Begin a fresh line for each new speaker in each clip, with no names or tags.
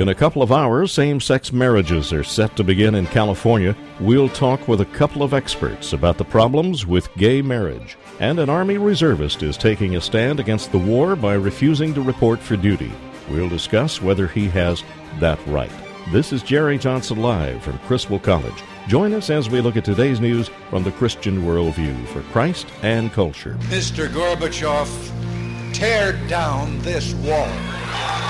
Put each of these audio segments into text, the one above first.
In a couple of hours, same sex marriages are set to begin in California. We'll talk with a couple of experts about the problems with gay marriage. And an Army reservist is taking a stand against the war by refusing to report for duty. We'll discuss whether he has that right. This is Jerry Johnson Live from Criswell College. Join us as we look at today's news from the Christian worldview for Christ and culture.
Mr. Gorbachev, tear down this wall.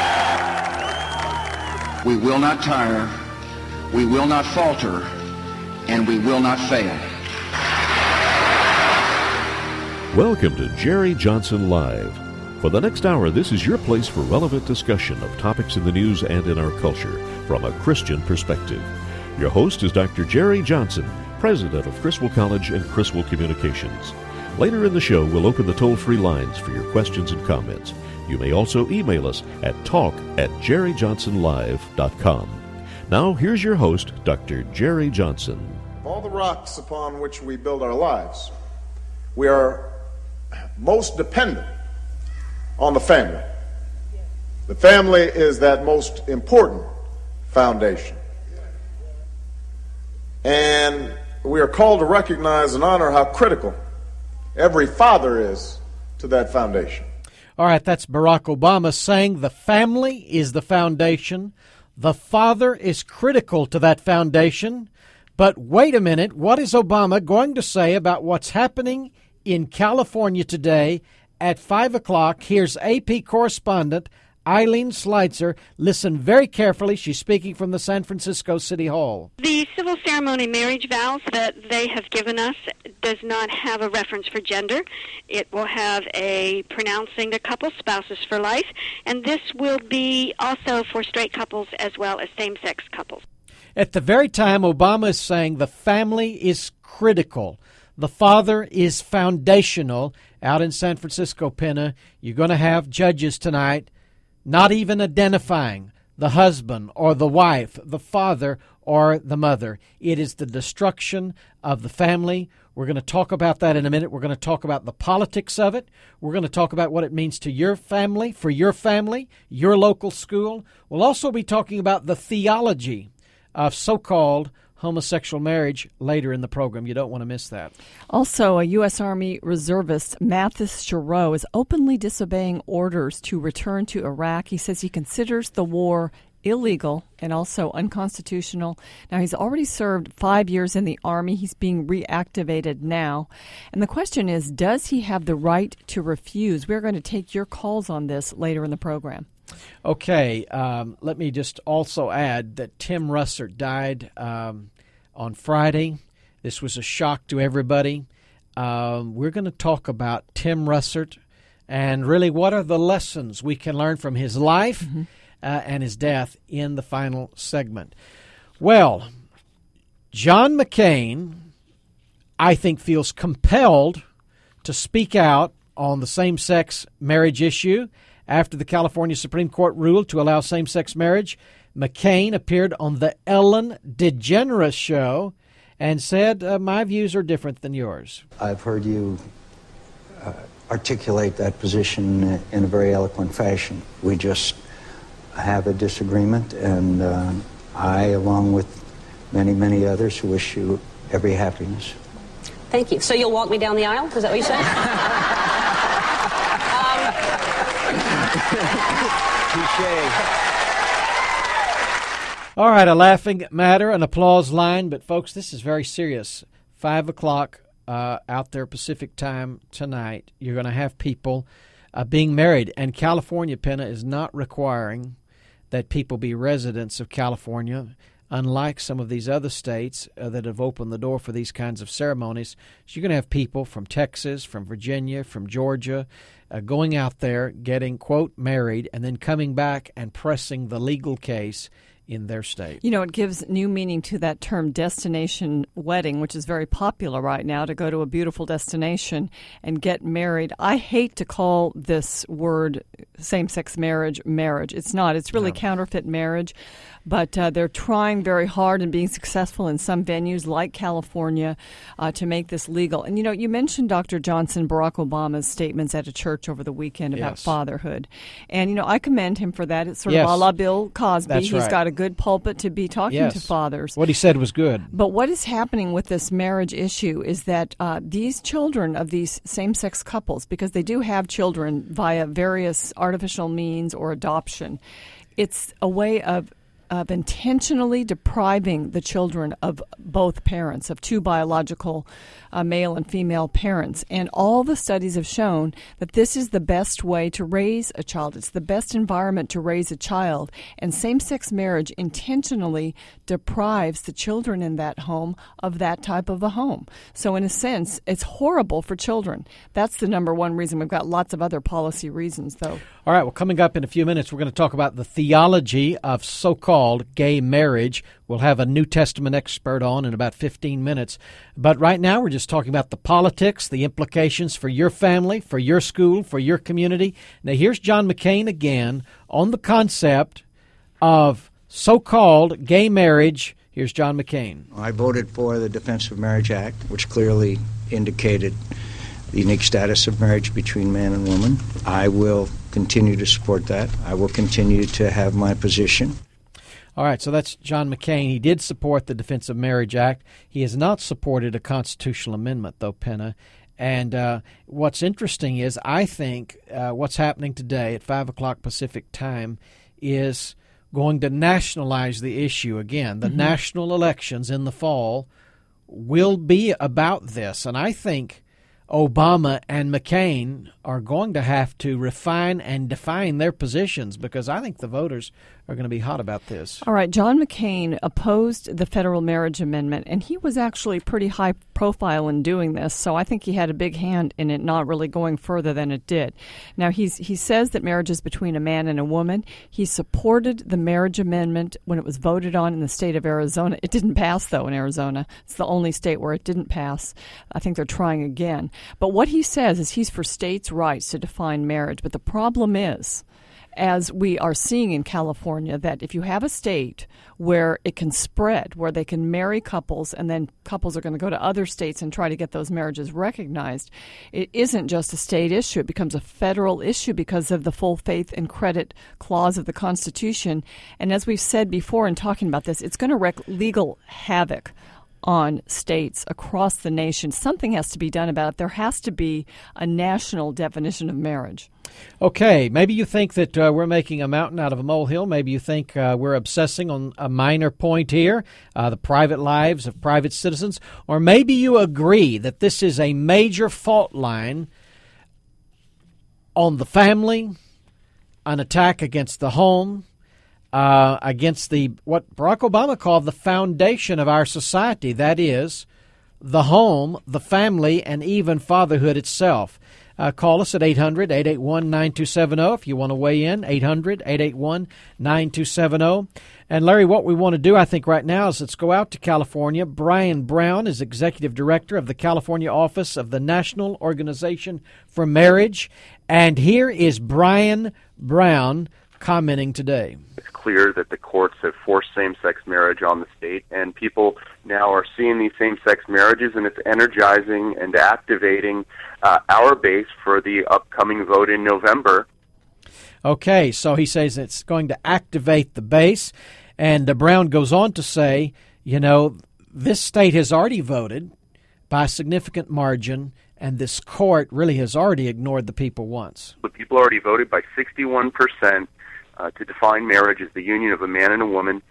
We will not tire, we will not falter, and we will not fail.
Welcome to Jerry Johnson Live. For the next hour, this is your place for relevant discussion of topics in the news and in our culture from a Christian perspective. Your host is Dr. Jerry Johnson, president of Criswell College and Criswell Communications. Later in the show, we'll open the toll free lines for your questions and comments. You may also email us at talk at jerryjohnsonlive.com. Now, here's your host, Dr. Jerry Johnson.
Of all the rocks upon which we build our lives, we are most dependent on the family. The family is that most important foundation. And we are called to recognize and honor how critical every father is to that foundation.
All right, that's Barack Obama saying the family is the foundation. The father is critical to that foundation. But wait a minute, what is Obama going to say about what's happening in California today at 5 o'clock? Here's AP correspondent Eileen Sleitzer. Listen very carefully. She's speaking from the San Francisco City Hall.
The civil ceremony marriage vows that they have given us does not have a reference for gender. It will have a pronouncing the couple spouses for life, and this will be also for straight couples as well as same sex couples.
At the very time Obama is saying the family is critical, the father is foundational. Out in San Francisco, Penna, you're going to have judges tonight not even identifying the husband or the wife, the father or the mother. It is the destruction of the family. We're going to talk about that in a minute. We're going to talk about the politics of it. We're going to talk about what it means to your family, for your family, your local school. We'll also be talking about the theology of so called homosexual marriage later in the program. You don't want to miss that.
Also, a U.S. Army reservist, Matthis Chiroux, is openly disobeying orders to return to Iraq. He says he considers the war illegal and also unconstitutional. Now, he's already served five years in the Army. He's being reactivated now. And the question is does he have the right to refuse? We're going to take your calls on this later in the program.
Okay, um, let me just also add that Tim Russert died um, on Friday. This was a shock to everybody. Um, we're going to talk about Tim Russert and really what are the lessons we can learn from his life mm-hmm. uh, and his death in the final segment. Well, John McCain, I think, feels compelled to speak out on the same sex marriage issue after the California Supreme Court ruled to allow same sex marriage, McCain appeared on the Ellen DeGeneres show and said, uh, My views are different than yours.
I've heard you uh, articulate that position in a very eloquent fashion. We just have a disagreement, and uh, I, along with many, many others, wish you every happiness.
Thank you. So you'll walk me down the aisle? Is that what you said?
All right, a laughing matter, an applause line, but folks, this is very serious. Five o'clock uh, out there Pacific time tonight. You're going to have people uh, being married, and California Penna is not requiring that people be residents of California. unlike some of these other states uh, that have opened the door for these kinds of ceremonies. So you're going to have people from Texas, from Virginia, from Georgia, uh, going out there, getting, quote, married, and then coming back and pressing the legal case in their state.
You know, it gives new meaning to that term destination wedding, which is very popular right now to go to a beautiful destination and get married. I hate to call this word same sex marriage marriage. It's not, it's really no. counterfeit marriage but uh, they're trying very hard and being successful in some venues like California uh, to make this legal. And you know, you mentioned Dr. Johnson, Barack Obama's statements at a church over the weekend about yes. fatherhood, and you know, I commend him for that. It's sort yes. of a la Bill Cosby.
That's
He's
right.
got a good pulpit to be talking
yes.
to fathers.
What he said was good.
But what is happening with this marriage issue is that uh, these children of these same-sex couples, because they do have children via various artificial means or adoption, it's a way of of intentionally depriving the children of both parents, of two biological uh, male and female parents. And all the studies have shown that this is the best way to raise a child. It's the best environment to raise a child. And same sex marriage intentionally deprives the children in that home of that type of a home. So, in a sense, it's horrible for children. That's the number one reason. We've got lots of other policy reasons, though.
All right, well, coming up in a few minutes, we're going to talk about the theology of so called gay marriage. We'll have a New Testament expert on in about 15 minutes. But right now, we're just talking about the politics, the implications for your family, for your school, for your community. Now, here's John McCain again on the concept of so called gay marriage. Here's John McCain.
I voted for the Defense of Marriage Act, which clearly indicated the unique status of marriage between man and woman. I will continue to support that. I will continue to have my position.
All right, so that's John McCain. He did support the Defense of Marriage Act. He has not supported a constitutional amendment, though, Penna. And uh, what's interesting is, I think uh, what's happening today at 5 o'clock Pacific time is going to nationalize the issue again. The mm-hmm. national elections in the fall will be about this. And I think Obama and McCain are going to have to refine and define their positions because I think the voters are going to be hot about this.
All right, John McCain opposed the federal marriage amendment, and he was actually pretty high profile in doing this. So I think he had a big hand in it not really going further than it did. Now he's he says that marriage is between a man and a woman. He supported the marriage amendment when it was voted on in the state of Arizona. It didn't pass though in Arizona. It's the only state where it didn't pass. I think they're trying again. But what he says is he's for states' rights to define marriage. But the problem is as we are seeing in California, that if you have a state where it can spread, where they can marry couples, and then couples are going to go to other states and try to get those marriages recognized, it isn't just a state issue. It becomes a federal issue because of the full faith and credit clause of the Constitution. And as we've said before in talking about this, it's going to wreak legal havoc on states across the nation. Something has to be done about it. There has to be a national definition of marriage.
Okay, maybe you think that uh, we're making a mountain out of a molehill. Maybe you think uh, we're obsessing on a minor point here, uh, the private lives of private citizens. Or maybe you agree that this is a major fault line on the family, an attack against the home, uh, against the what Barack Obama called the foundation of our society. That is, the home, the family, and even fatherhood itself. Uh, call us at 800 881 9270 if you want to weigh in. 800 881 9270. And Larry, what we want to do, I think, right now is let's go out to California. Brian Brown is executive director of the California office of the National Organization for Marriage. And here is Brian Brown commenting today.
It's clear that the courts have forced same sex marriage on the state, and people now are seeing these same sex marriages, and it's energizing and activating uh, our base for the upcoming vote in November.
Okay, so he says it's going to activate the base, and uh, Brown goes on to say, you know, this state has already voted by a significant margin and this court really has already ignored the people once.
The people already voted by 61% uh, to define marriage as the union of a man and a woman.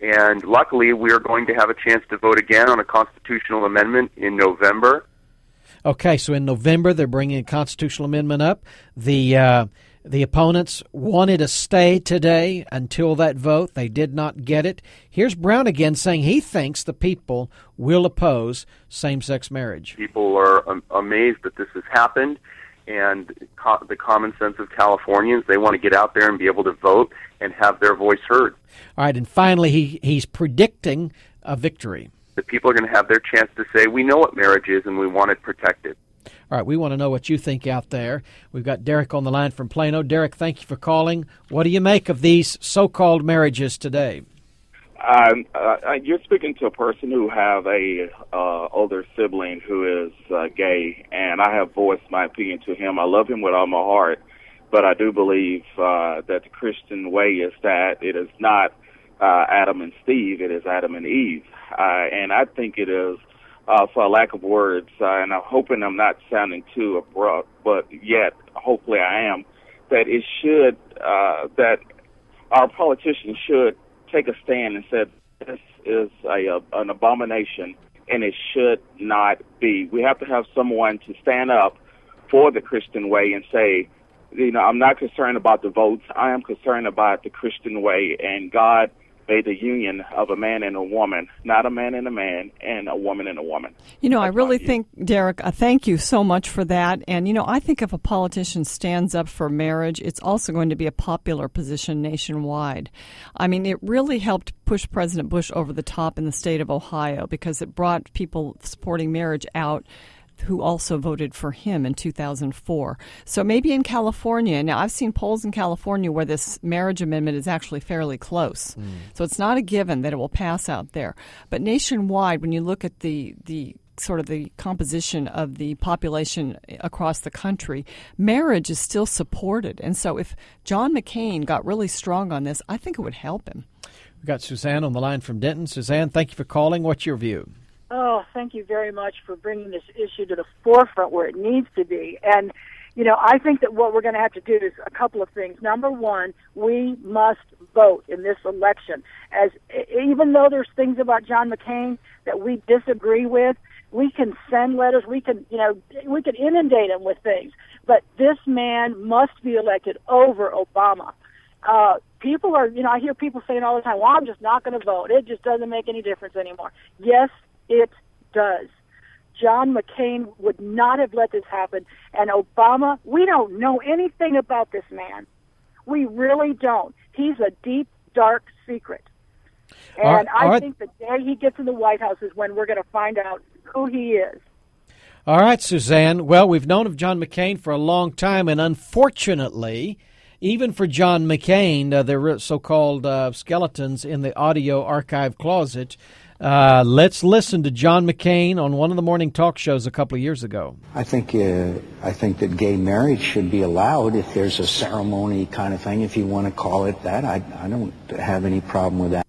And luckily, we are going to have a chance to vote again on a constitutional amendment in November.
Okay, so in November they're bringing a constitutional amendment up. The uh, The opponents wanted a stay today until that vote. They did not get it. Here's Brown again saying he thinks the people will oppose same sex marriage.
People are um, amazed that this has happened, and co- the common sense of Californians, they want to get out there and be able to vote and have their voice heard.
All right, and finally, he, he's predicting a victory.
The people are going to have their chance to say, we know what marriage is and we want it protected.
All right, we want to know what you think out there. We've got Derek on the line from Plano. Derek, thank you for calling. What do you make of these so called marriages today?
Um, uh, you're speaking to a person who have a uh, older sibling who is uh, gay, and I have voiced my opinion to him. I love him with all my heart, but I do believe uh, that the Christian way is that it is not uh, Adam and Steve; it is Adam and Eve, uh, and I think it is, uh, for lack of words, uh, and I'm hoping I'm not sounding too abrupt, but yet hopefully I am. That it should uh, that our politicians should take a stand and said this is a, an abomination and it should not be. We have to have someone to stand up for the Christian way and say, you know, I'm not concerned about the votes. I am concerned about the Christian way and God made the union of a man and a woman, not a man and a man, and a woman and a woman.
You know, That's I really think, Derek, uh, thank you so much for that. And, you know, I think if a politician stands up for marriage, it's also going to be a popular position nationwide. I mean, it really helped push President Bush over the top in the state of Ohio because it brought people supporting marriage out who also voted for him in 2004. So maybe in California, now I've seen polls in California where this marriage amendment is actually fairly close. Mm. So it's not a given that it will pass out there. But nationwide, when you look at the, the sort of the composition of the population across the country, marriage is still supported. And so if John McCain got really strong on this, I think it would help him.
We've got Suzanne on the line from Denton. Suzanne, thank you for calling. What's your view?
Oh, thank you very much for bringing this issue to the forefront where it needs to be. And, you know, I think that what we're going to have to do is a couple of things. Number one, we must vote in this election. As even though there's things about John McCain that we disagree with, we can send letters. We can, you know, we can inundate him with things. But this man must be elected over Obama. Uh, people are, you know, I hear people saying all the time, well, I'm just not going to vote. It just doesn't make any difference anymore. Yes, it does. John McCain would not have let this happen. And Obama, we don't know anything about this man. We really don't. He's a deep, dark secret. And I think the day he gets in the White House is when we're going to find out who he is.
All right, Suzanne. Well, we've known of John McCain for a long time, and unfortunately, even for John McCain, uh, there were so called uh, skeletons in the audio archive closet. Uh, let's listen to John McCain on one of the morning talk shows a couple of years ago.
I think uh, I think that gay marriage should be allowed if there's a ceremony kind of thing. If you want to call it that, I I don't have any problem with that.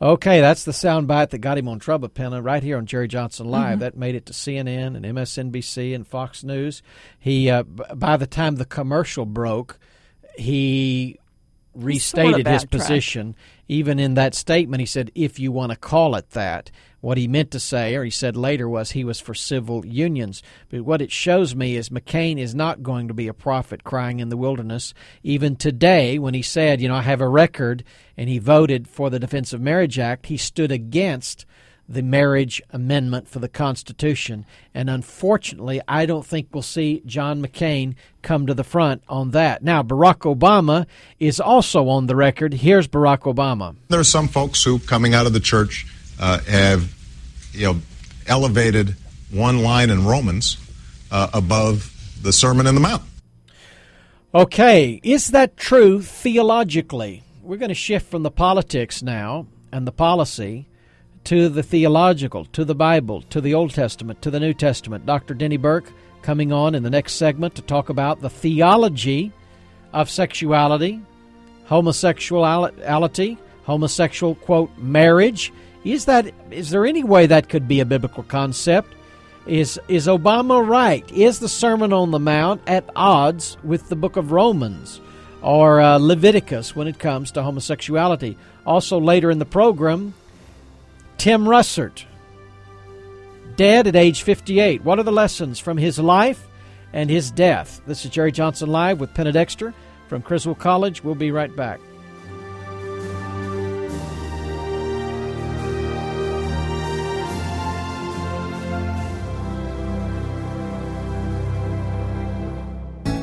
Okay, that's the soundbite that got him on trouble, Penna, right here on Jerry Johnson Live. Mm-hmm. That made it to CNN and MSNBC and Fox News. He, uh, by the time the commercial broke, he restated his position. Even in that statement, he said, if you want to call it that. What he meant to say, or he said later, was he was for civil unions. But what it shows me is McCain is not going to be a prophet crying in the wilderness. Even today, when he said, you know, I have a record, and he voted for the Defense of Marriage Act, he stood against the marriage amendment for the Constitution. And unfortunately, I don't think we'll see John McCain come to the front on that. Now, Barack Obama is also on the record. Here's Barack Obama.
There are some folks who, coming out of the church, uh, have you know elevated one line in Romans uh, above the Sermon in the Mount.
Okay, is that true theologically? We're going to shift from the politics now and the policy to the theological, to the Bible, to the Old Testament, to the New Testament. Dr. Denny Burk coming on in the next segment to talk about the theology of sexuality, homosexuality, homosexual quote marriage. Is that is there any way that could be a biblical concept? Is is Obama right? Is the Sermon on the Mount at odds with the book of Romans or uh, Leviticus when it comes to homosexuality? Also later in the program, Tim Russert, dead at age 58. What are the lessons from his life and his death? This is Jerry Johnson Live with Penna Dexter from Criswell College. We'll be right back.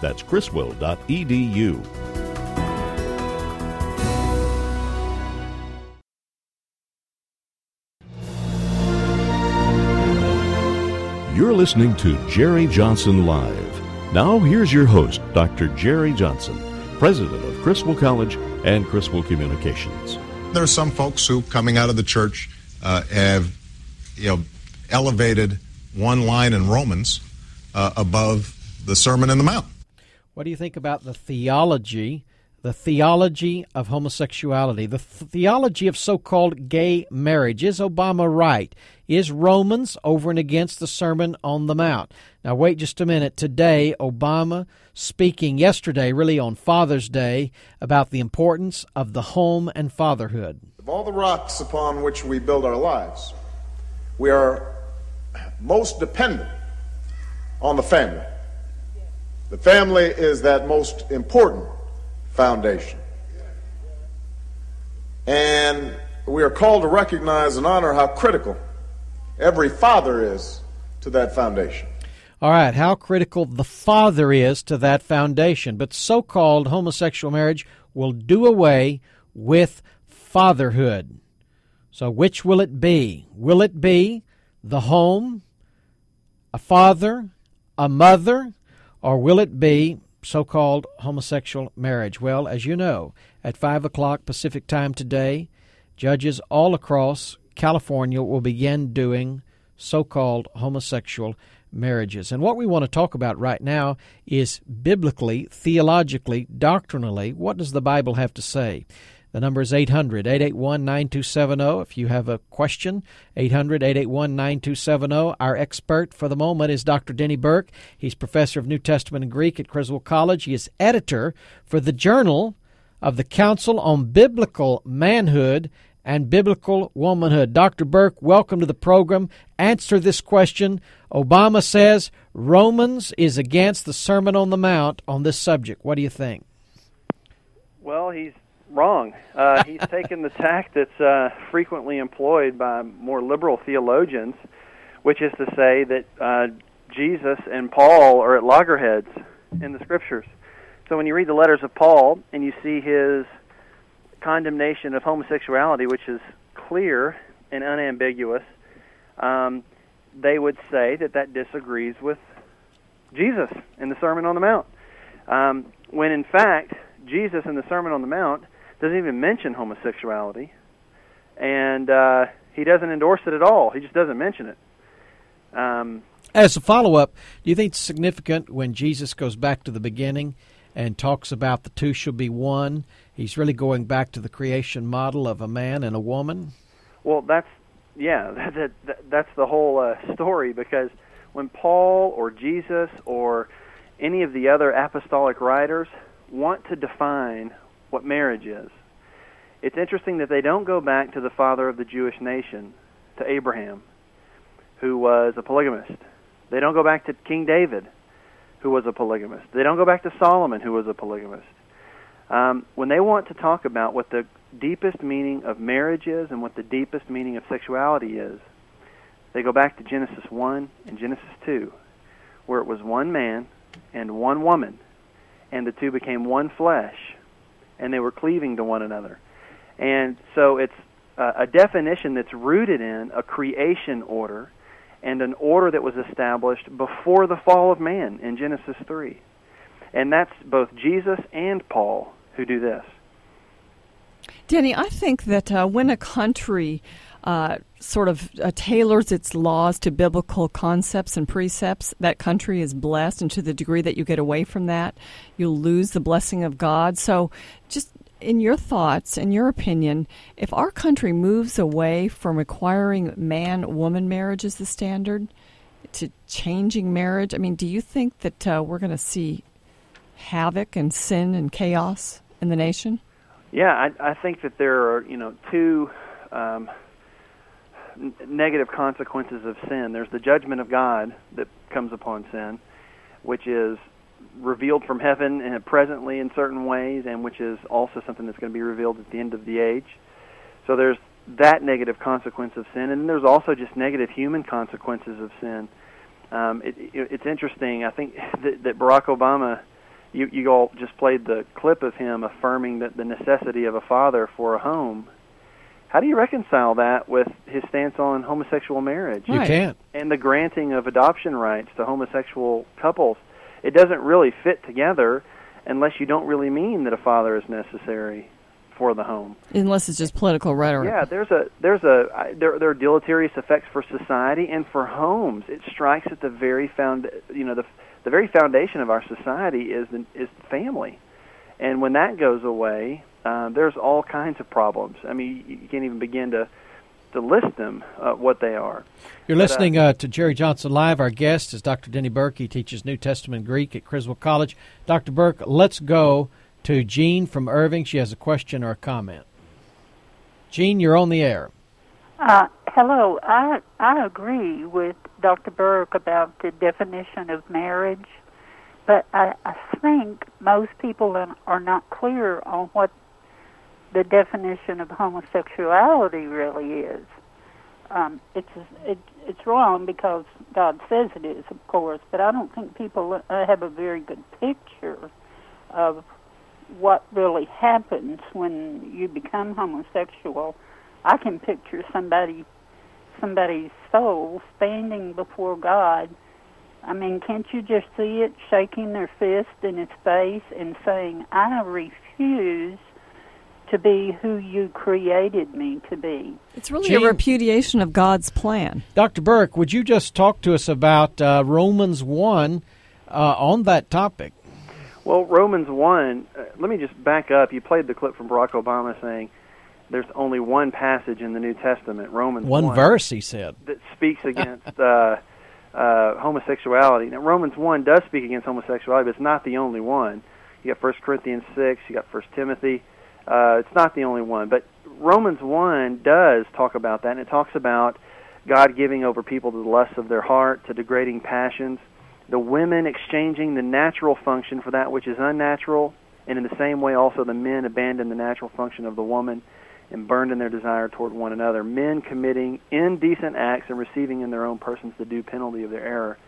That's criswell.edu. You're listening to Jerry Johnson Live. Now, here's your host, Dr. Jerry Johnson, president of Criswell College and Criswell Communications.
There are some folks who, coming out of the church, uh, have you know elevated one line in Romans uh, above the Sermon on the Mount.
What do you think about the theology, the theology of homosexuality, the th- theology of so called gay marriage? Is Obama right? Is Romans over and against the Sermon on the Mount? Now, wait just a minute. Today, Obama speaking yesterday, really on Father's Day, about the importance of the home and fatherhood.
Of all the rocks upon which we build our lives, we are most dependent on the family. The family is that most important foundation. And we are called to recognize and honor how critical every father is to that foundation.
All right, how critical the father is to that foundation. But so called homosexual marriage will do away with fatherhood. So, which will it be? Will it be the home, a father, a mother, or will it be so called homosexual marriage? Well, as you know, at 5 o'clock Pacific time today, judges all across California will begin doing so called homosexual marriages. And what we want to talk about right now is biblically, theologically, doctrinally, what does the Bible have to say? The number is 800 881 9270. If you have a question, 800 881 9270. Our expert for the moment is Dr. Denny Burk. He's professor of New Testament and Greek at Criswell College. He is editor for the Journal of the Council on Biblical Manhood and Biblical Womanhood. Dr. Burk, welcome to the program. Answer this question. Obama says Romans is against the Sermon on the Mount on this subject. What do you think?
Well, he's wrong. Uh, he's taken the tack that's uh, frequently employed by more liberal theologians, which is to say that uh, Jesus and Paul are at loggerheads in the scriptures. So when you read the letters of Paul and you see his condemnation of homosexuality, which is clear and unambiguous, um, they would say that that disagrees with Jesus in the Sermon on the Mount. Um, when in fact, Jesus in the Sermon on the Mount doesn't even mention homosexuality, and uh, he doesn't endorse it at all. He just doesn't mention it. Um,
As a follow up, do you think it's significant when Jesus goes back to the beginning and talks about the two shall be one? He's really going back to the creation model of a man and a woman.
Well, that's yeah, that, that, that's the whole uh, story because when Paul or Jesus or any of the other apostolic writers want to define what marriage is. It's interesting that they don't go back to the father of the Jewish nation, to Abraham, who was a polygamist. They don't go back to King David, who was a polygamist. They don't go back to Solomon, who was a polygamist. Um, when they want to talk about what the deepest meaning of marriage is and what the deepest meaning of sexuality is, they go back to Genesis 1 and Genesis 2, where it was one man and one woman, and the two became one flesh and they were cleaving to one another. And so it's a definition that's rooted in a creation order and an order that was established before the fall of man in Genesis 3. And that's both Jesus and Paul who do this.
Danny, I think that uh, when a country uh, sort of uh, tailors its laws to biblical concepts and precepts, that country is blessed. And to the degree that you get away from that, you'll lose the blessing of God. So, just in your thoughts, in your opinion, if our country moves away from requiring man woman marriage as the standard to changing marriage, I mean, do you think that uh, we're going to see havoc and sin and chaos in the nation?
Yeah, I, I think that there are, you know, two um, negative consequences of sin. There's the judgment of God that comes upon sin, which is revealed from heaven and presently in certain ways, and which is also something that's going to be revealed at the end of the age. So there's that negative consequence of sin, and there's also just negative human consequences of sin. Um, it, it, it's interesting. I think that, that Barack Obama, you, you all just played the clip of him affirming that the necessity of a father for a home. How do you reconcile that with his stance on homosexual marriage?
You can't.
And the granting of adoption rights to homosexual couples it doesn't really fit together unless you don't really mean that a father is necessary for the home.
Unless it's just political rhetoric.
Yeah, there's a there's a there there are deleterious effects for society and for homes. It strikes at the very found you know the the very foundation of our society is the, is the family, and when that goes away, uh, there's all kinds of problems. I mean, you, you can't even begin to to list them uh, what they are.
You're
But, uh,
listening uh, to Jerry Johnson Live. Our guest is Dr. Denny Burk. He teaches New Testament Greek at Criswell College. Dr. Burk, let's go to Jean from Irving. She has a question or a comment. Jean, you're on the air.
Uh, hello. I I agree with Dr. Burk about the definition of marriage, but I, I think most people are- are not clear on what the definition of homosexuality really is. Um, it's it, it's wrong because God says it is, of course, but I don't think people uh, have a very good picture of what really happens when you become homosexual. I can picture somebody somebody's soul standing before God. I mean, can't you just see it shaking their fist in his face and saying, "I refuse to be who you created me to be."
It's really a repudiation of God's plan.
Dr. Burk, would you just talk to us about uh, Romans 1 uh, on that topic?
Well, Romans 1, uh, let me just back up. You played the clip from Barack Obama saying there's only one passage in the New Testament, Romans
One
1,
verse, he said.
that speaks against uh, uh, homosexuality. Now, Romans 1 does speak against homosexuality, but it's not the only one. You got 1 Corinthians 6, you got 1 Timothy. Uh, it's not the only one, but Romans 1 does talk about that, and it talks about God giving over people to the lusts of their heart, to degrading passions, the women exchanging the natural function for that which is unnatural, and in the same way also the men abandon the natural function of the woman and burned in their desire toward one another, men committing indecent acts and receiving in their own persons the due penalty of their error.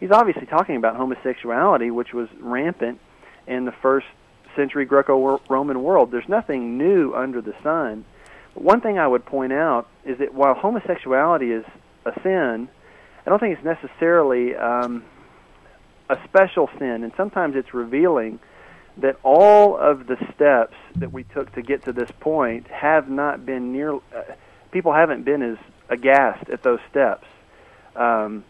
He's obviously talking about homosexuality, which was rampant in the first century Greco Roman world. There's nothing new under the sun. But one thing I would point out is that while homosexuality is a sin, I don't think it's necessarily um, a special sin, and sometimes it's revealing that all of the steps that we took to get to this point have not been near. Uh, people haven't been as aghast at those steps. Um,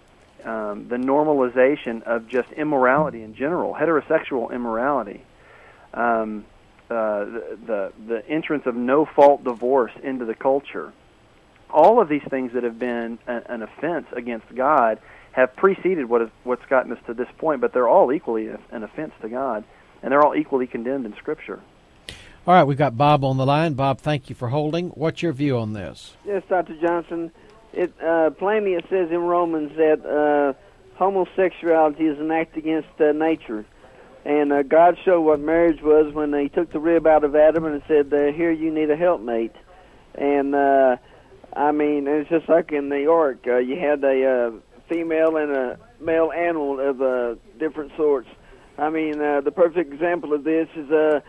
um, the normalization of just immorality in general, heterosexual immorality, um, uh, the, the the entrance of no fault divorce into the culture. All of these things that have been a, an offense against God have preceded what is, what's gotten us to this point, but they're all equally an offense to God, and they're all equally condemned in Scripture.
All right, we've got Bob on the line. Bob, thank you for holding. What's your view on this?
Yes, Dr. Johnson. It uh, plainly it says in Romans that uh, homosexuality is an act against uh, nature, and uh, God showed what marriage was when He took the rib out of Adam and said, uh, "Here, you need a helpmate." And uh, I mean, it's just like in the ark. Uh, you had a uh, female and a male animal of uh, different sorts. I mean, uh, the perfect example of this is uh,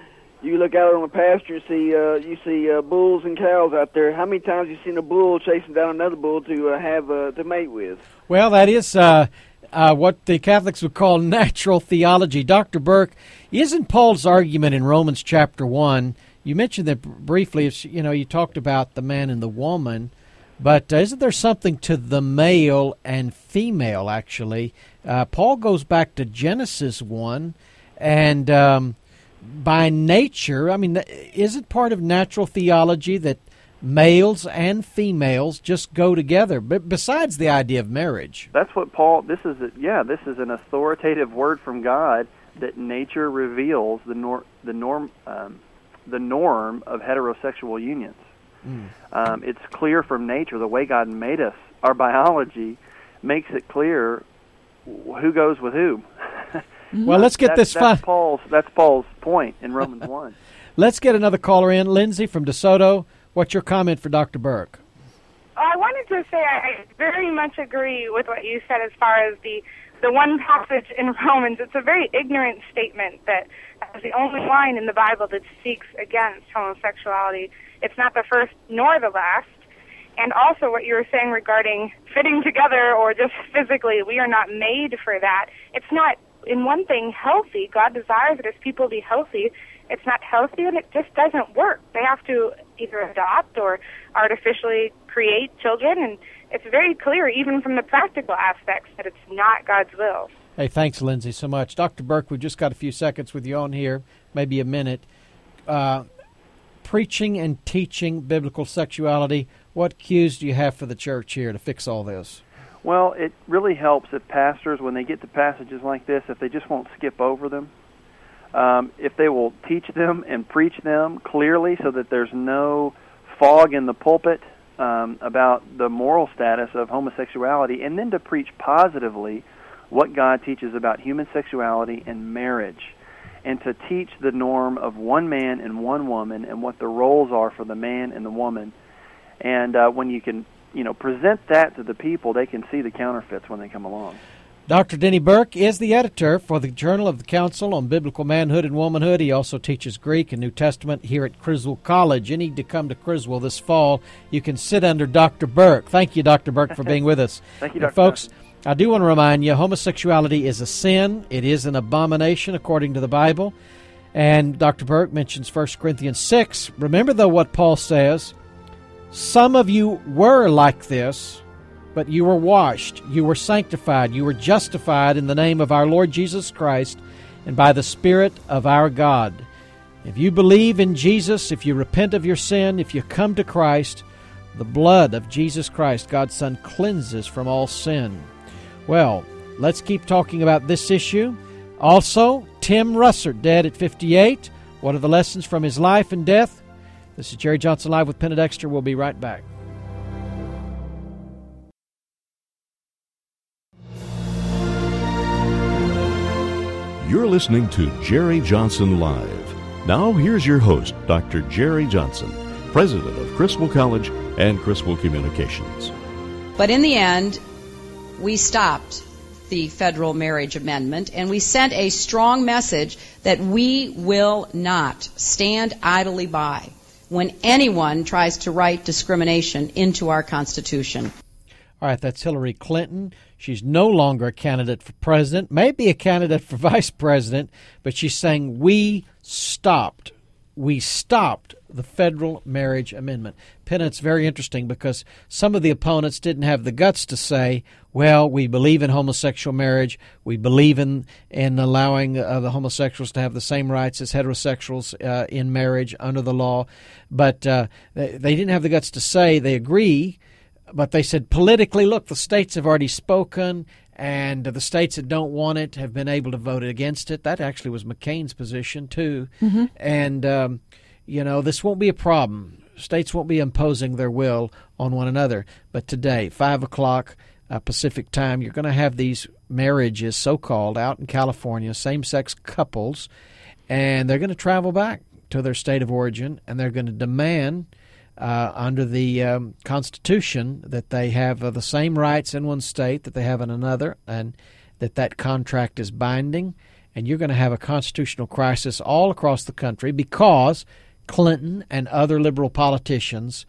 you look out on the pasture you see uh, you see uh, bulls and cows out there. How many times you seen a bull chasing down another bull to uh, have uh, to mate with?
Well, that is uh, uh, what the Catholics would call natural theology. Dr. Burk, isn't Paul's argument in Romans chapter 1? You mentioned that briefly. You know, you talked about the man and the woman, but uh, isn't there something to the male and female, actually? Uh, Paul goes back to Genesis 1, and um, by nature, I mean, is it part of natural theology that males and females just go together. But besides the idea of marriage,
that's what Paul. This is a, yeah. This is an authoritative word from God that nature reveals the nor, the norm um, the norm of heterosexual unions. Mm. Um, it's clear from nature the way God made us. Our biology makes it clear who goes with who.
well, let's get
that's,
this. That's
Paul's. That's Paul's point in Romans one.
Let's get another caller in, Lindsay from DeSoto. What's your comment for Dr. Burk?
I wanted to say I very much agree with what you said as far as the the one passage in Romans. It's a very ignorant statement that that is the only line in the Bible that speaks against homosexuality. It's not the first nor the last. And also what you were saying regarding fitting together or just physically, we are not made for that. It's not in one thing healthy. God desires that his people be healthy, it's not healthy and it just doesn't work. They have to either adopt or artificially create children, and it's very clear, even from the practical aspects, that it's not God's will.
Hey, thanks, Lindsay, so much. Dr. Burk, we've just got a few seconds with you on here, maybe a minute. Uh, preaching and teaching biblical sexuality, what cues do you have for the church here to fix all this?
Well, it really helps if pastors, when they get to passages like this, if they just won't skip over them um, if they will teach them and preach them clearly so that there's no fog in the pulpit um, about the moral status of homosexuality, and then to preach positively what God teaches about human sexuality and marriage, and to teach the norm of one man and one woman and what the roles are for the man and the woman. And uh, when you can, you know, present that to the people, they can see the counterfeits when they come along.
Dr. Denny Burk is the editor for the Journal of the Council on Biblical Manhood and Womanhood. He also teaches Greek and New Testament here at Criswell College. You need to come to Criswell this fall. You can sit under Dr. Burk. Thank you, Dr. Burk, for being with us.
Thank you, Dr.
folks. I do want to remind you homosexuality is a sin, it is an abomination according to the Bible. And Dr. Burk mentions 1 Corinthians 6. Remember, though, what Paul says some of you were like this but you were washed, you were sanctified, you were justified in the name of our Lord Jesus Christ and by the Spirit of our God. If you believe in Jesus, if you repent of your sin, if you come to Christ, the blood of Jesus Christ, God's Son, cleanses from all sin. Well, let's keep talking about this issue. Also, Tim Russert, dead at 58. What are the lessons from his life and death? This is Jerry Johnson Live with Penna Dexter. We'll be right back.
You're listening to Jerry Johnson Live. Now, here's your host, Dr. Jerry Johnson, president of Criswell College and Criswell Communications.
But in the end, we stopped the federal marriage amendment and we sent a strong message that we will not stand idly by when anyone tries to write discrimination into our Constitution.
All right, that's Hillary Clinton. She's no longer a candidate for president, maybe a candidate for vice president, but she's saying we stopped. We stopped the federal marriage amendment. Penna, it's very interesting because some of the opponents didn't have the guts to say, well, we believe in homosexual marriage. We believe in, in allowing uh, the homosexuals to have the same rights as heterosexuals uh, in marriage under the law. But uh, they, they didn't have the guts to say they agree but they said politically, look, the states have already spoken, and the states that don't want it have been able to vote against it. That actually was McCain's position too. Mm-hmm. And um, you know, this won't be a problem. States won't be imposing their will on one another. But today, five o'clock uh, Pacific time, you're going to have these marriages, so-called, out in California, same-sex couples, and they're going to travel back to their state of origin, and they're going to demand uh, under the um, Constitution that they have uh, the same rights in one state that they have in another, and that that contract is binding. and you're going to have a constitutional crisis all across the country because Clinton and other liberal politicians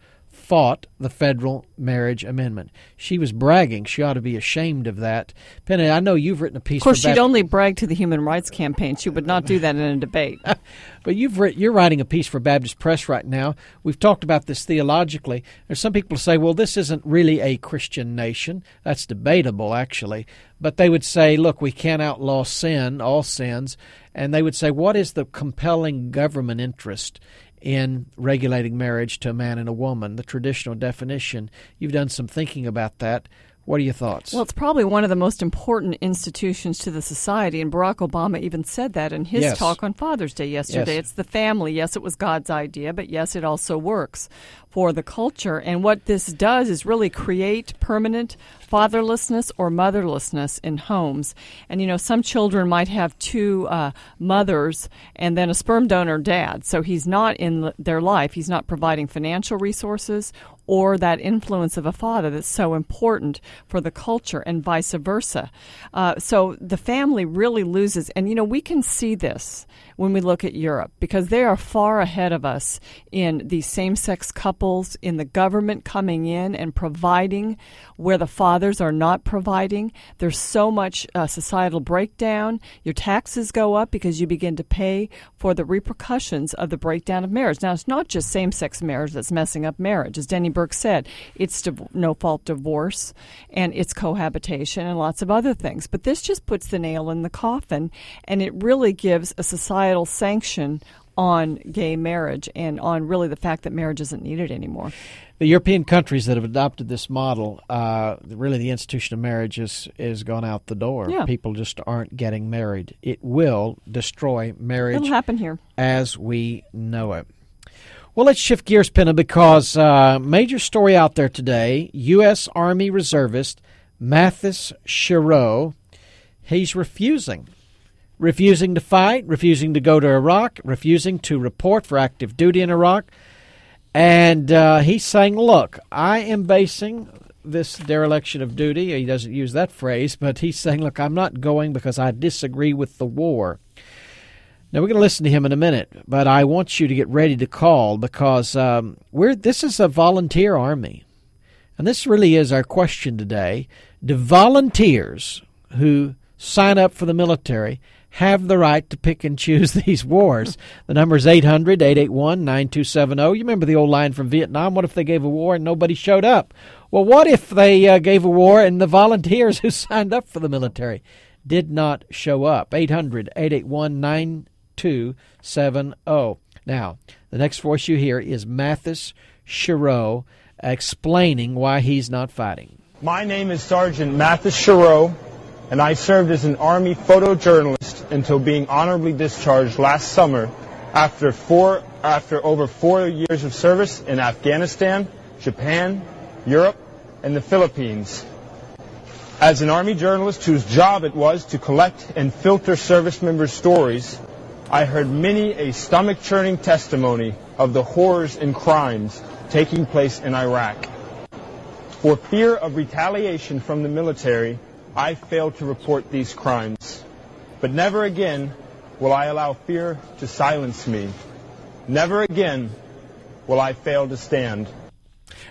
fought the federal marriage amendment. She was bragging. She ought to be ashamed of that. Penny, I know you've written a piece.
Of course, she'd only brag to the Human Rights Campaign. She would not do that in a debate.
but you've writ- you're writing a piece for Baptist Press right now. We've talked about this theologically. There's some people say, well, this isn't really a Christian nation. That's debatable, actually. But they would say, look, we can't outlaw sin, all sins. And they would say, what is the compelling government interest in regulating marriage to a man and a woman, the traditional definition. You've done some thinking about that. What are your thoughts?
Well, it's probably one of the most important institutions to the society, and Barack Obama even said that in his
yes.
talk on Father's Day yesterday.
Yes.
It's the family. Yes, it was God's idea, but yes, it also works for the culture. And what this does is really create permanent fatherlessness or motherlessness in homes. And you know, some children might have two uh, mothers and then a sperm donor dad. So he's not in their life. He's not providing financial resources or that influence of a father that's so important for the culture and vice versa. Uh, so the family really loses. And you know, we can see this when we look at Europe because they are far ahead of us in the same sex couples, in the government coming in and providing where the fathers are not providing. There's so much uh, societal breakdown. Your taxes go up because you begin to pay for the repercussions of the breakdown of marriage. Now, it's not just same sex marriage that's messing up marriage. As Denny Burk said, it's div- no fault divorce and it's cohabitation and lots of other things. But this just puts the nail in the coffin and it really gives a societal sanction on gay marriage and on really the fact that marriage isn't needed anymore.
The European countries that have adopted this model, uh, really the institution of marriage is, is gone out the door.
Yeah.
People just aren't getting married. It will destroy marriage
It'll happen here.
as we know it. Well, let's shift gears, Penna, because uh, major story out there today: U.S. Army reservist Matthis Chiroux, he's refusing, refusing to fight, refusing to go to Iraq, refusing to report for active duty in Iraq, and uh, he's saying, "Look, I am basing." This dereliction of duty, he doesn't use that phrase, but he's saying, Look, I'm not going because I disagree with the war. Now we're going to listen to him in a minute, but I want you to get ready to call because um, we're this is a volunteer army, and this really is our question today: Do volunteers who sign up for the military have the right to pick and choose these wars? the number is 800-881-9270. You remember the old line from Vietnam? What if they gave a war and nobody showed up? Well, what if they uh, gave a war and the volunteers who signed up for the military did not show up? 800 881 9270. Now, the next voice you hear is Matthis Chiroux explaining why he's not fighting.
My name is Sergeant Matthis Chiroux, and I served as an Army photojournalist until being honorably discharged last summer after four after over four years of service in Afghanistan, Japan, Europe, and the Philippines. As an Army journalist whose job it was to collect and filter service members' stories, I heard many a stomach-churning testimony of the horrors and crimes taking place in Iraq. For fear of retaliation from the military, I failed to report these crimes. But never again will I allow fear to silence me. Never again will I fail to stand.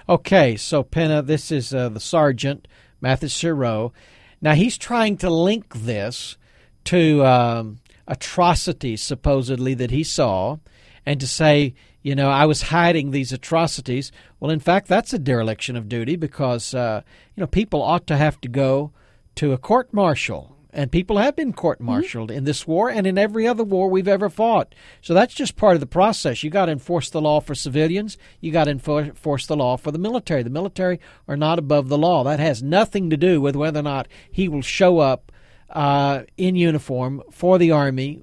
Okay, so Penna, this is uh, the sergeant, Matthis Chiroux. Now he's trying to link this to um, atrocities supposedly that he saw, and to say, you know, I was hiding these atrocities. Well, in fact, that's a dereliction of duty because uh, you know people ought to have to go to a court martial. And people have been court martialed mm-hmm. in this war and in every other war we've ever fought. So that's just part of the process. You got to enforce the law for civilians. You got to enforce the law for the military. The military are not above the law. That has nothing to do with whether or not he will show up uh, in uniform for the army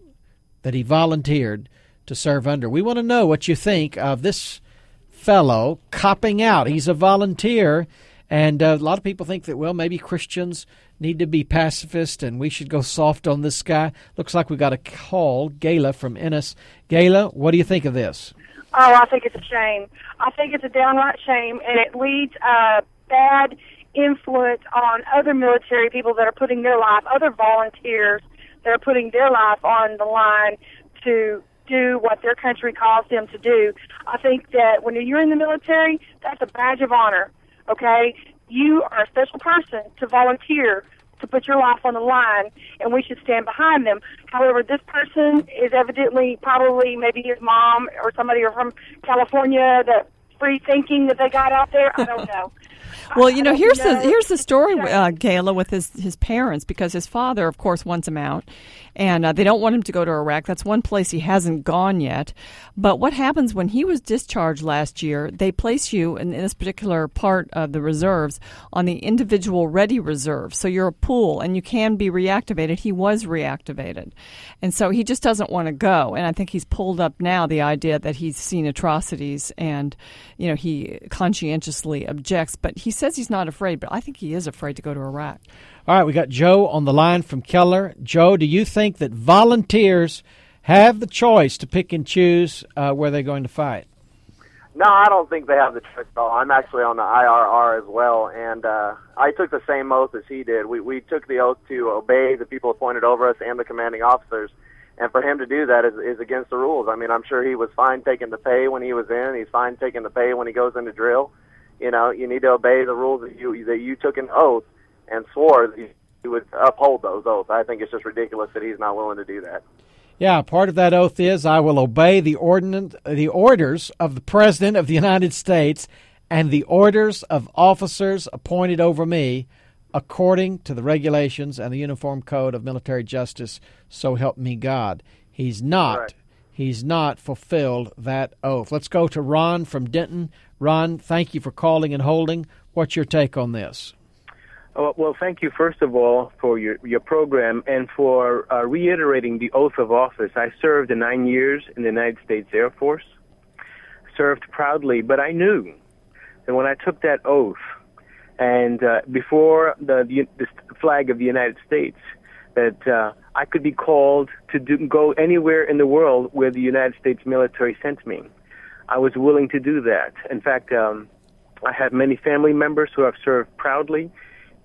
that he volunteered to serve under. We want to know what you think of this fellow copping out. He's a volunteer, and uh, a lot of people think that well, maybe Christians need to be pacifist and we should go soft on this guy. Looks like we got a call, Gayla from Ennis. Gayla, what do you think of this?
Oh, I think it's a shame. I think it's a downright shame, and it leads a bad influence on other military people that are putting their life, other volunteers that are putting their life on the line to do what their country calls them to do. I think that when you're in the military, that's a badge of honor. Okay, you are a special person to volunteer to put your life on the line, and we should stand behind them. However, this person is evidently probably maybe his mom or somebody from California that free thinking that they got out there. I don't know.
Well, you know, here's the here's the story, uh, Gayla, with his his parents because his father, of course, wants him out, and uh, they don't want him to go to Iraq. That's one place he hasn't gone yet. But what happens when he was discharged last year? They place you in, in this particular part of the reserves on the individual ready reserve, so you're a pool and you can be reactivated. He was reactivated, and so he just doesn't want to go. And I think he's pulled up now the idea that he's seen atrocities, and you know he conscientiously objects, but he says he's not afraid, but I think he is afraid to go to Iraq.
All right, we got Joe on the line from Keller. Joe, do you think that volunteers have the choice to pick and choose uh, where they're going to fight?
No, I don't think they have the choice at all. I'm actually on the IRR as well, and uh, I took the same oath as he did. We we took the oath to obey the people appointed over us and the commanding officers, and for him to do that is, is against the rules. I mean, I'm sure he was fine taking the pay when he was in. He's fine taking the pay when he goes into drill. You know, you need to obey the rules that you that you took an oath and swore that you would uphold those oaths. I think it's just ridiculous that he's not willing to do that.
Yeah, part of that oath is I will obey the ordinance, the orders of the President of the United States and the orders of officers appointed over me according to the regulations and the Uniform Code of Military Justice, so help me God. He's not
Right.
he's not fulfilled that oath. Let's go to Ron from Denton. Ron, thank you for calling and holding. What's your take on this?
Oh, well, thank you first of all for your your program and for uh, reiterating the oath of office. I served nine years in the United States Air Force, served proudly, but I knew that when I took that oath, and uh, before the, the the flag of the United States, that uh, I could be called to do, go anywhere in the world where the United States military sent me. I was willing to do that. In fact, um, I have many family members who have served proudly,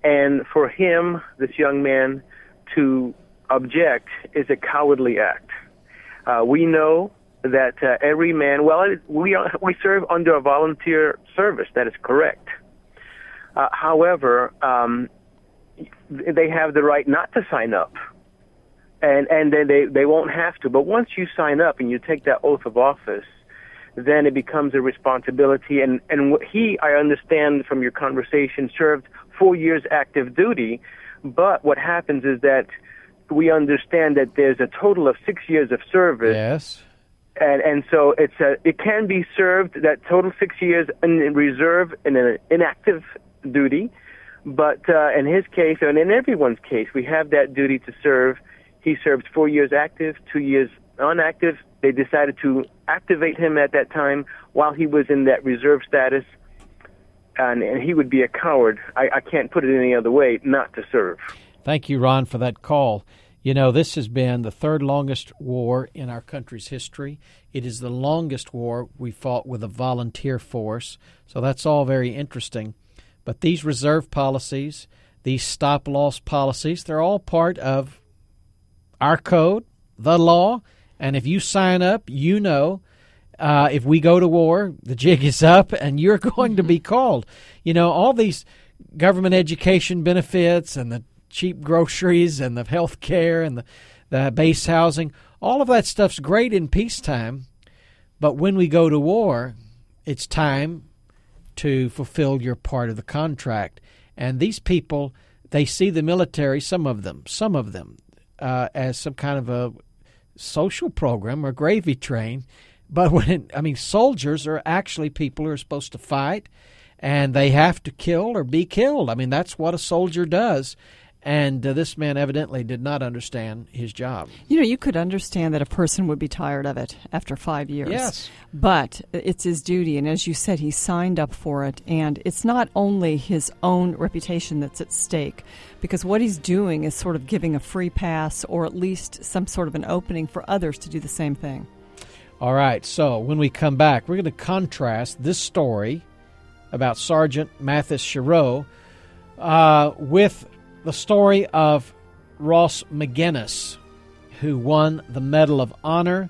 and for him, this young man, to object is a cowardly act. Uh, we know that uh, every man, well, it, we are, we serve under a volunteer service. That is correct. Uh, however, um, they have the right not to sign up, and and then they they won't have to. But once you sign up and you take that oath of office, then it becomes a responsibility. And and he, I understand from your conversation, served four years active duty. But what happens is that we understand that there's a total of six years of service.
Yes.
And and so it's a it can be served that total six years in reserve and in an inactive duty. But uh, in his case, and in everyone's case, we have that duty to serve. He served four years active, two years unactive. They decided to activate him at that time while he was in that reserve status, and, and he would be a coward. I, I can't put it any other way not to serve.
Thank you, Ron, for that call. You know, this has been the third longest war in our country's history. It is the longest war we fought with a volunteer force, so that's all very interesting. But these reserve policies, these stop loss policies, they're all part of our code, the law, and if you sign up, you know uh, if we go to war, the jig is up and you're going to be called. You know, all these government education benefits and the cheap groceries and the health care and the, the base housing, all of that stuff's great in peacetime. But when we go to war, it's time to fulfill your part of the contract. And these people, they see the military, some of them, some of them, uh, as some kind of a social program or gravy train. But when I mean, soldiers are actually people who are supposed to fight, and they have to kill or be killed. I mean, that's what a soldier does. And uh, this man evidently did not understand his job.
You know, you could understand that a person would be tired of it after five years.
Yes.
But it's his duty. And as you said, he signed up for it. And it's not only his own reputation that's at stake, because what he's doing is sort of giving a free pass or at least some sort of an opening for others to do the same thing.
All right, so when we come back, we're going to contrast this story about Sergeant Matthis Chiroux uh, with the story of Ross McGinnis. who won the Medal of Honor.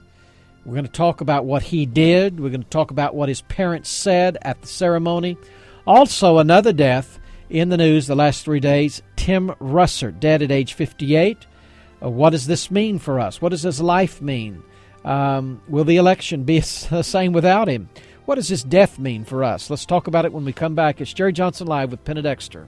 We're going to talk about what he did. We're going to talk about what his parents said at the ceremony. Also, another death in the news the last three days Tim Russert, dead at age 58. Uh, what does this mean for us? What does his life mean? Um, will the election be the same without him? What does his death mean for us? Let's talk about it when we come back. It's Jerry Johnson Live with Penna Dexter.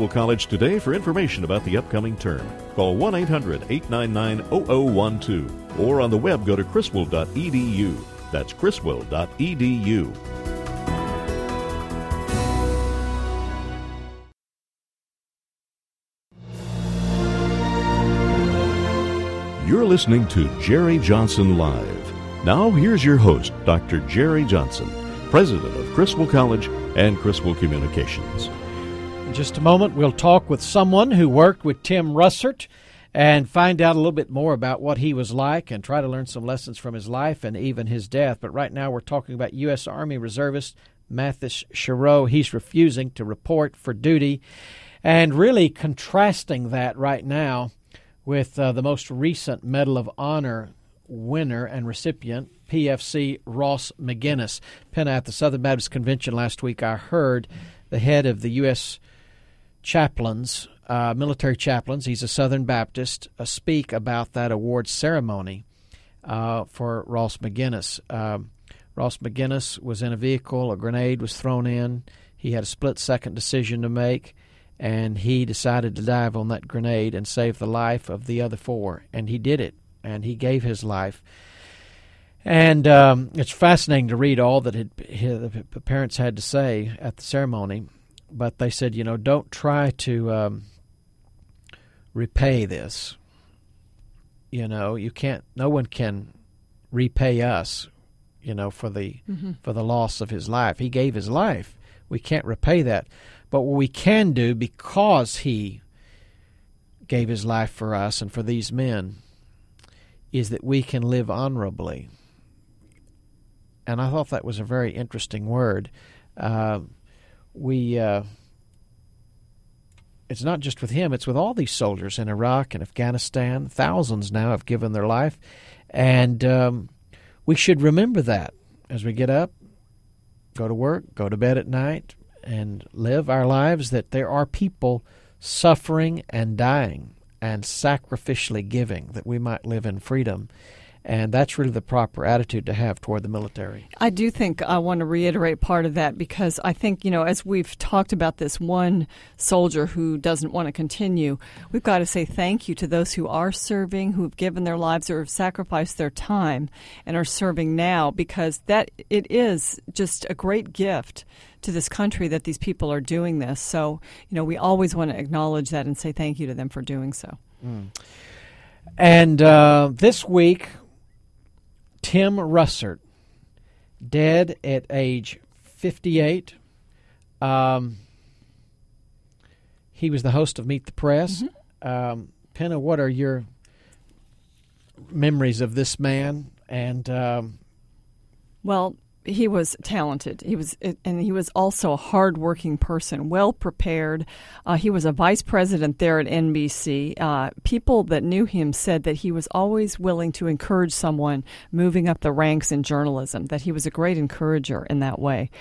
College today for information about the upcoming term. Call 1 800 899 0012 or on the web go to criswell.edu. That's criswell.edu. You're listening to Jerry Johnson Live. Now, here's your host, Dr. Jerry Johnson, president of Criswell College and Criswell Communications.
In just a moment, we'll talk with someone who worked with Tim Russert and find out a little bit more about what he was like and try to learn some lessons from his life and even his death. But right now, we're talking about U.S. Army Reservist Matthis Chiroux. He's refusing to report for duty and really contrasting that right now with uh, the most recent Medal of Honor winner and recipient, PFC Ross McGinnis. Penn at the Southern Baptist Convention last week, I heard the head of the U.S. chaplains uh, military chaplains. He's a Southern Baptist. Uh, speak about that award ceremony uh, for Ross McGinnis. Um, Ross McGinnis was in a vehicle. A grenade was thrown in. He had a split second decision to make, and he decided to dive on that grenade and save the life of the other four. And he did it. And he gave his life. And um, it's fascinating to read all that his, the parents had to say at the ceremony. But they said, you know, don't try to um, repay this. You know, you can't. No one can repay us. You know, for the mm-hmm. for the loss of his life. He gave his life. We can't repay that. But what we can do, because he gave his life for us and for these men, is that we can live honorably. And I thought that was a very interesting word. Uh, we. Uh, it's not just with him, it's with all these soldiers in Iraq and Afghanistan. Thousands now have given their life. And um, we should remember that as we get up, go to work, go to bed at night, and live our lives that there are people suffering and dying and sacrificially giving that we might live in freedom. And that's really the proper attitude to have toward the military.
I do think I want to reiterate part of that because I think, you know, as we've talked about this one soldier who doesn't want to continue, we've got to say thank you to those who are serving, who have given their lives or have sacrificed their time and are serving now because that it is just a great gift to this country that these people are doing this. So, you know, we always want to acknowledge that and say thank you to them for doing so.
Mm. And uh, this week, Tim Russert, dead at age 58. Um, he was the host of Meet the Press. Mm-hmm. Um, Penna, what are your memories of this man? And um,
well, he was talented. He was, and he was also a hardworking person, well prepared. Uh, he was a vice president there at NBC. Uh, people that knew him said that he was always willing to encourage someone moving up the ranks in journalism. That he was a great encourager in that way.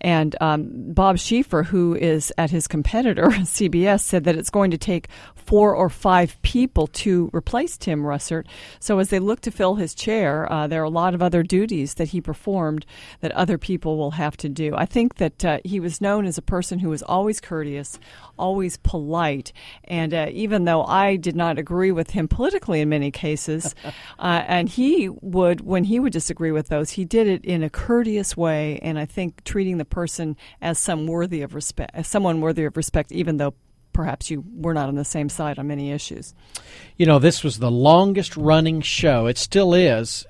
And um, Bob Schieffer, who is at his competitor CBS, said that it's going to take four or five people to replace Tim Russert. So as they look to fill his chair, uh, there are a lot of other duties that he performed that other people will have to do. I think that uh, he was known as a person who was always courteous, always polite, and uh, even though I did not agree with him politically in many cases, uh, and he would, when he would disagree with those, he did it in a courteous way, and I think treating the person as some worthy of respect, as someone worthy of respect, even though perhaps you were not on the same side on many issues.
You know, this was the longest running show. It still is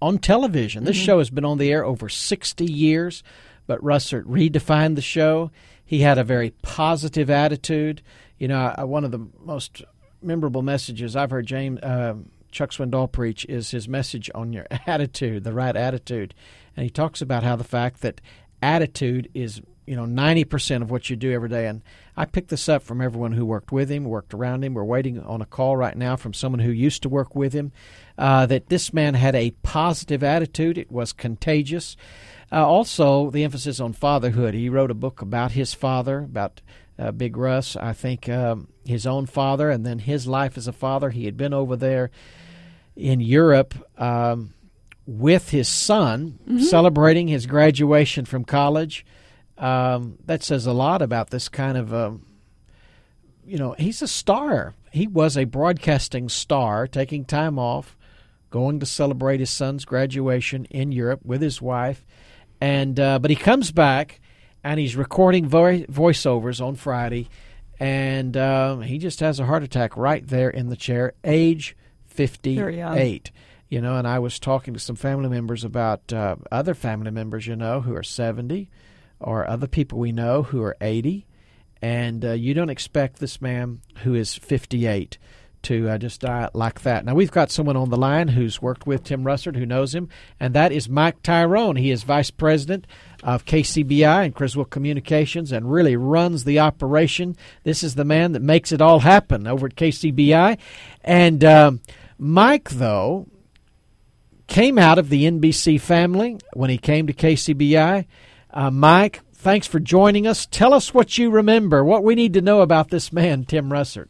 on television. This
Mhm.
show has been on the air over 60 years, but Russert redefined the show. He had a very positive attitude. You know, I, one of the most memorable messages I've heard James uh, Chuck Swindoll preach is his message on your attitude, the right attitude. And he talks about how the fact that attitude is you know 90% of what you do every day. And i picked this up from everyone who worked with him worked around him. We're waiting on a call right now from someone who used to work with him uh, that this man had a positive attitude. It was contagious. Uh, also the emphasis on fatherhood. He wrote a book about his father about uh, big russ i think um, his own father and then his life as a father. He had been over there in europe um, with his son
Mhm.
celebrating his graduation from college um, that says a lot about this kind of um, you know he's a star. He was a broadcasting star taking time off going to celebrate his son's graduation in europe with his wife. And uh, but he comes back and he's recording vo- voiceovers on friday. And um, he just has a heart attack right there in the chair age 58 you know and i was talking to some family members about uh, other family members you know who are 70 or other people we know who are 80 and uh, you don't expect this man who is 58 to uh, just die like that. Now, we've got someone on the line who's worked with Tim Russert, who knows him, and that is Mike Tyrone. He is vice president of KCBI and Criswell Communications and really runs the operation. This is the man that makes it all happen over at KCBI. And um, Mike, though, came out of the NBC family when he came to KCBI. Uh, Mike, thanks for joining us. Tell us what you remember, what we need to know about this man, Tim Russert.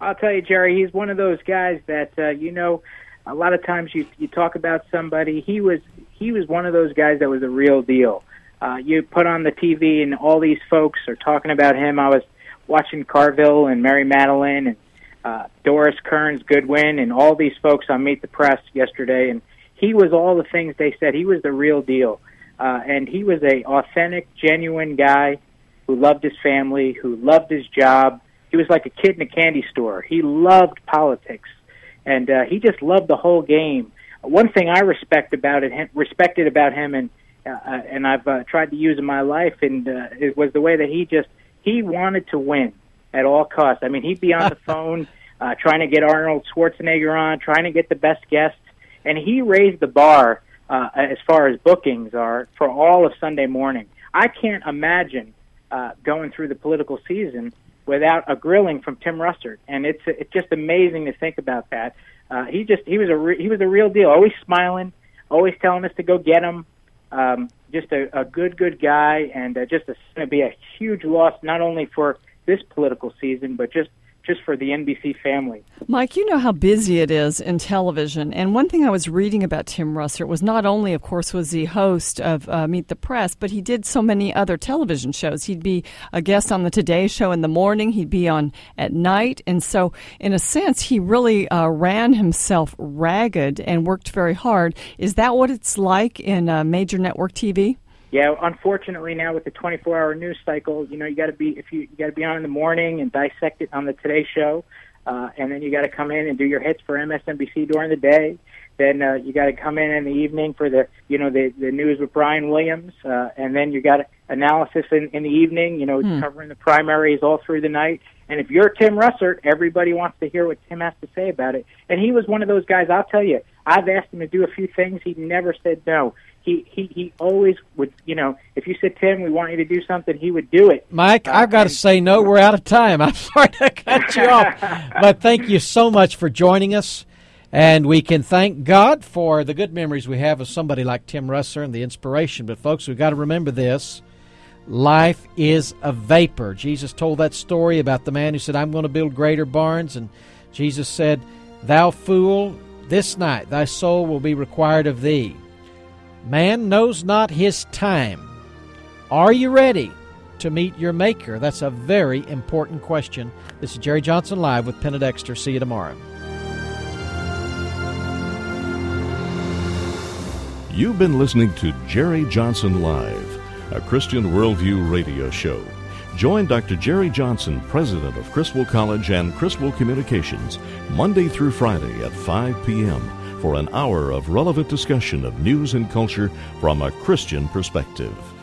I'll tell you, Jerry, he's one of those guys that uh, you know. A lot of times you you talk about somebody. He was he was one of those guys that was a real deal. Uh, you put on the TV and all these folks are talking about him. I was watching Carville and Mary Matalin and uh, Doris Kearns Goodwin and all these folks on Meet the Press yesterday, and he was all the things they said. He was the real deal, uh, and he was a authentic, genuine guy who loved his family, who loved his job. He was like a kid in a candy store. He loved politics, and uh, he just loved the whole game. One thing I respect about it, him, respected about him, and uh, and I've uh, tried to use in my life, and uh, it was the way that he just he wanted to win at all costs. I mean, he'd be on the phone uh, trying to get Arnold Schwarzenegger on, trying to get the best guests, and he raised the bar uh, as far as bookings are for all of Sunday morning. I can't imagine uh, going through the political season without a grilling from Tim Russert, and it's it's just amazing to think about that. Uh, he just he was a re- he was a real deal, always smiling, always telling us to go get him. Um, just a, a good good guy, and uh, just going to be a huge loss not only for this political season, but just just for the NBC family.
Mike, you know how busy it is in television, and one thing I was reading about Tim Russert was not only, of course, was he host of uh, Meet the Press, but he did so many other television shows. He'd be a guest on the Today Show in the morning, he'd be on at night, and so in a sense, he really uh, ran himself ragged and worked very hard. Is that what it's like in uh, major network TV?
Yeah, unfortunately now with the 24-hour news cycle, you know, you got to be if you, you got to be on in the morning and dissect it on the Today Show, uh, and then you got to come in and do your hits for MSNBC during the day. Then uh, you got to come in in the evening for the you know the the news with Brian Williams, uh, and then you got analysis in, in the evening. You know,
Hmm.
covering the primaries all through the night. And if you're Tim Russert, everybody wants to hear what Tim has to say about it. And he was one of those guys. I'll tell you, I've asked him to do a few things. He never said no. He he he always would. You know, if you said Tim, we want you to do something, he would do it.
Mike, I've got to say no. We're out of time. I'm sorry to cut you off, but thank you so much for joining us. And we can thank God for the good memories we have of somebody like Tim Russert and the inspiration. But folks, we've got to remember this: life is a vapor. Jesus told that story about the man who said, I'm going to build greater barns. And Jesus said, Thou fool, this night thy soul will be required of thee. Man knows not his time. Are you ready to meet your Maker? That's a very important question. This is Jerry Johnson Live with Penna Dexter. See you tomorrow.
You've been listening to Jerry Johnson Live, a Christian Worldview radio show. Join Dr. Jerry Johnson, president of Criswell College and Criswell Communications, Monday through Friday at 5 p.m. for an hour of relevant discussion of news and culture from a Christian perspective.